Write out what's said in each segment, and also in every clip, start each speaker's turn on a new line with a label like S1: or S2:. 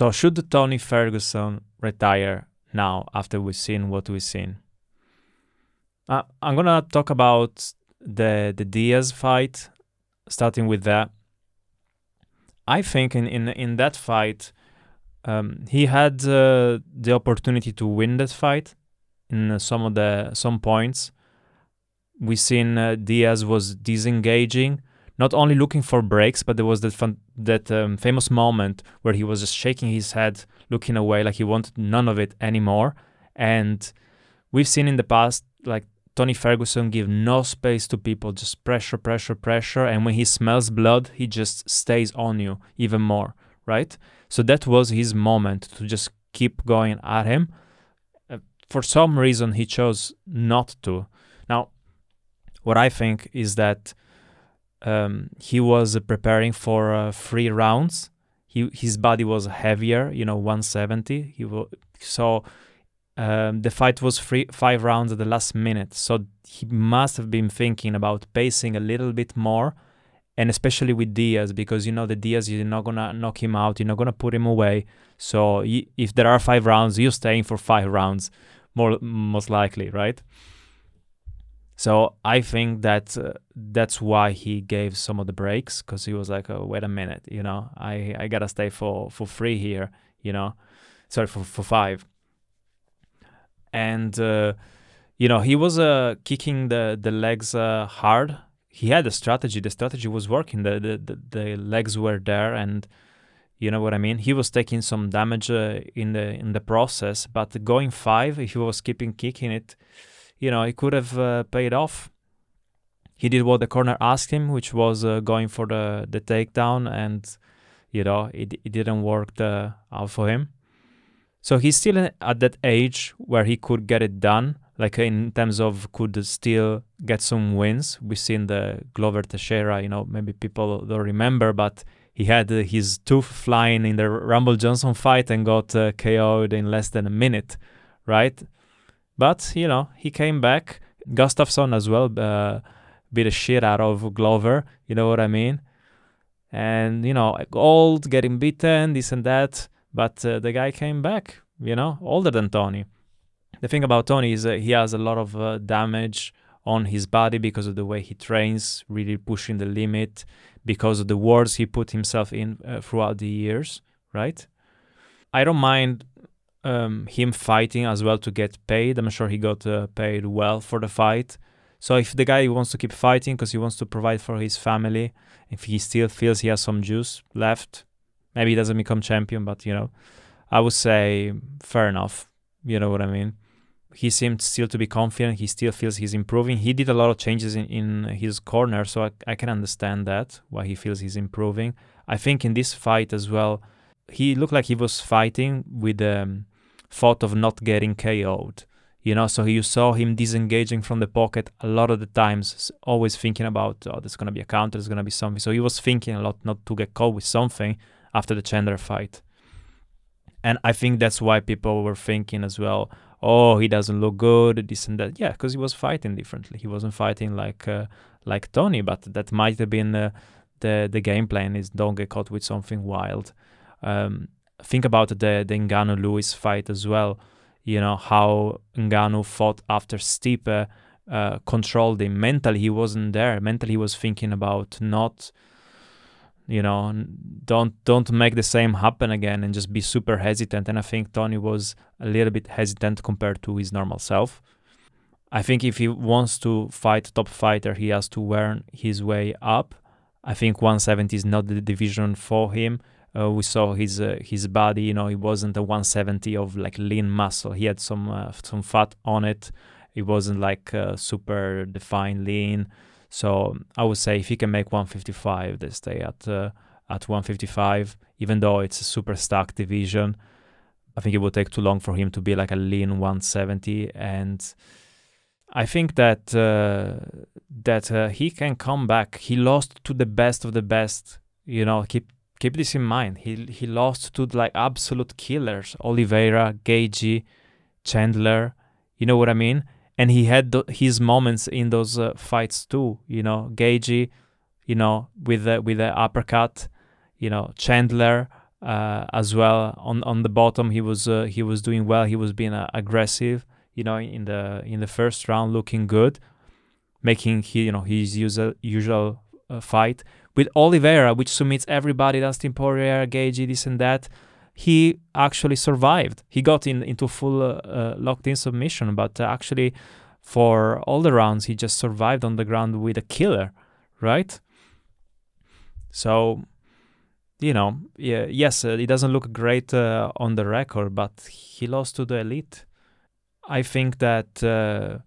S1: So should Tony Ferguson retire now after we've seen what we've seen? Uh, I'm gonna talk about the the Diaz fight, starting with that. I think in in in that fight, um, he had uh, the opportunity to win that fight in some of the some points. We seen uh, Diaz was disengaging, not only looking for breaks, but there was that fun, that um, famous moment where he was just shaking his head, looking away, like he wanted none of it anymore. And we've seen in the past, like Tony Ferguson give no space to people, just pressure, pressure, pressure. And when he smells blood, he just stays on you even more, right? So that was his moment to just keep going at him. Uh, for some reason, he chose not to. Now, what I think is that um, he was uh, preparing for uh, three rounds. He his body was heavier, you know, 170. He was so um, the fight was three, five rounds at the last minute. So he must have been thinking about pacing a little bit more and especially with Diaz because you know the Diaz you're not gonna knock him out, you're not gonna put him away. So if there are five rounds, you're staying for five rounds, more most likely, right? So I think that uh, that's why he gave some of the breaks because he was like, oh, wait a minute, you know, I I gotta stay for for free here, you know, sorry for for five. And uh, you know he was uh, kicking the the legs uh, hard he had a strategy. The strategy was working. The, the the, the legs were there, and you know what I mean. He was taking some damage uh, in the in the process, but going five, if he was keeping kicking it, you know, it could have uh, paid off. He did what the corner asked him, which was uh, going for the the takedown, and you know, it it didn't work out for him. So he's still at that age where he could get it done like in terms of could still get some wins. We've seen the Glover Teixeira, you know, maybe people don't remember, but he had uh, his tooth flying in the Rumble Johnson fight and got uh, KO'd in less than a minute, right? But, you know, he came back. Gustafsson as well uh, beat the shit out of Glover, you know what I mean? And, you know, old, getting beaten, this and that. But uh, the guy came back, you know, older than Tony the thing about Tony is he has a lot of uh, damage on his body because of the way he trains, really pushing the limit, because of the wars he put himself in uh, throughout the years, right? I don't mind um, him fighting as well to get paid. I'm sure he got uh, paid well for the fight. So if the guy wants to keep fighting because he wants to provide for his family, if he still feels he has some juice left, maybe he doesn't become champion, but you know, I would say fair enough. You know what I mean? he seemed still to be confident. He still feels he's improving. He did a lot of changes in, in his corner, so I, I can understand that why he feels he's improving. I think in this fight as well, he looked like he was fighting with um, thought of not getting KO'd. You know, so you saw him disengaging from the pocket a lot of the times, always thinking about, oh, there's going to be a counter, there's going to be something. So he was thinking a lot not to get caught with something after the Chandler fight. And I think that's why people were thinking as well, oh he doesn't look good this and that yeah because he was fighting differently he wasn't fighting like uh, like tony but that might have been uh, the the game plan is don't get caught with something wild um, think about the the Ngannou Lewis fight as well you know how Ngannou fought after Stipe uh, controlled him. Mentally he wasn't there. Mentally he was thinking about not you know don't don't make the same happen again and just be super hesitant. And i think tony was a little bit hesitant compared to his normal self. I think if he wants to fight top fighter he has to earn his way up. I think 170 is not the division for him uh, we saw his uh, his body you know he wasn't a 170 of like lean muscle he had some uh, some fat on it it wasn't like uh, super defined lean so I would say if he can make 155, they stay at uh, at 155. Even though it's a super stacked division, I think it would take too long for him to be like a lean 170. And I think that uh, that he can come back. He lost to the best of the best. You know, keep keep this in mind. He he lost to like absolute killers: Oliveira, Gaethje, Chandler. You know what I mean? and he had th- his moments in those uh, fights too. You know, Gaethje, you know, with the with the uppercut, you know, Chandler uh, as well. On on the bottom, he was uh, he was doing well. He was being uh, aggressive. You know, in the in the first round, looking good, making he you know his usual usual uh, fight with Oliveira, which submits everybody. Dustin Poirier, Gaethje, this and that. He actually survived. He got in into full uh, locked in submission, but actually, for all the rounds, he just survived on the ground with a killer, right? So you know, yeah, yes, uh, it doesn't look great uh, on the record, but he lost to the elite. I think that uh,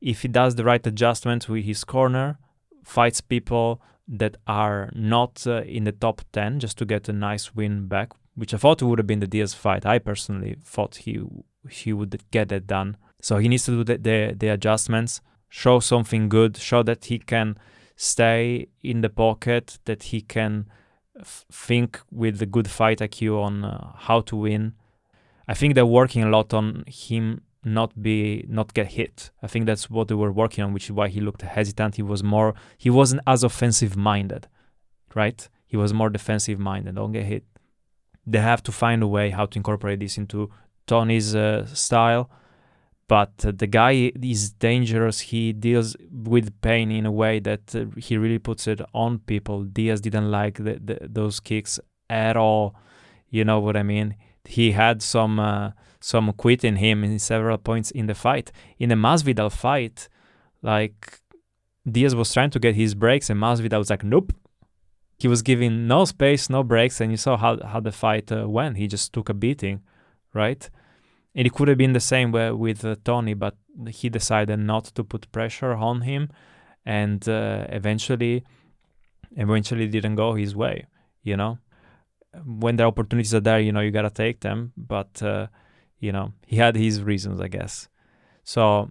S1: if he does the right adjustments with his corner, fights people that are not uh, in the top 10 just to get a nice win back, which I thought would have been the Diaz fight. I personally thought he he would get that done. So he needs to do the, the, the adjustments, show something good, show that he can stay in the pocket, that he can f- think with a good fight IQ on uh, how to win. I think they're working a lot on him not be not get hit. I think that's what they were working on, which is why he looked hesitant. He was more he wasn't as offensive minded, right? He was more defensive minded. Don't get hit. They have to find a way how to incorporate this into Tony's uh, style but uh, the guy is dangerous. He deals with pain in a way that uh, he really puts it on people. Diaz didn't like the, the, those kicks at all. You know what I mean? He had some uh, some quit in him in several points in the fight. In the Masvidal fight, like Diaz was trying to get his breaks, and Masvidal was like, "Nope." He was giving no space, no breaks, and you saw how how the fight uh, went. He just took a beating, right? And it could have been the same way with uh, Tony, but he decided not to put pressure on him, and uh, eventually, eventually didn't go his way. You know, when the opportunities are there, you know you gotta take them. But uh, you know he had his reasons, I guess. So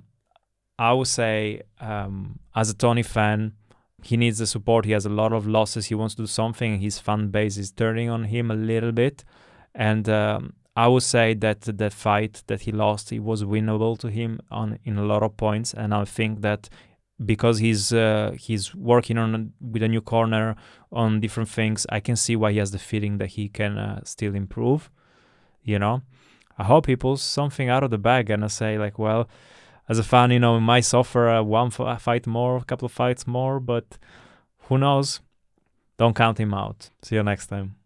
S1: I would say, um, as a Tony fan, he needs the support. He has a lot of losses. He wants to do something. His fan base is turning on him a little bit, and um, I would say that the fight that he lost, it was winnable to him on in a lot of points, and I think that because he's uh, he's working on with a new corner on different things, I can see why he has the feeling that he can uh, still improve. You know, I hope he pulls something out of the bag and I say like, well, as a fan, you know, I might suffer uh, one fight more, a couple of fights more, but who knows? Don't count him out. See you next time.